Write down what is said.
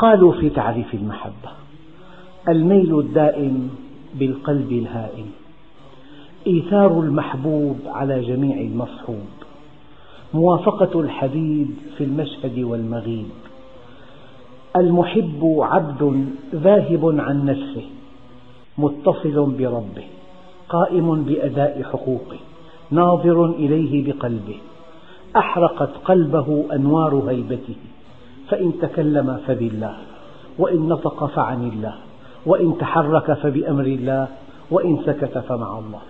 قالوا في تعريف المحبة الميل الدائم بالقلب الهائم إيثار المحبوب على جميع المصحوب موافقة الحبيب في المشهد والمغيب. المحب عبد ذاهب عن نفسه متصل بربه قائم بأداء حقوقه ناظر إليه بقلبه أحرقت قلبه أنوار هيبته. فإن تكلم فبالله وإن نطق فعن الله وإن تحرك فبأمر الله وإن سكت فمع الله.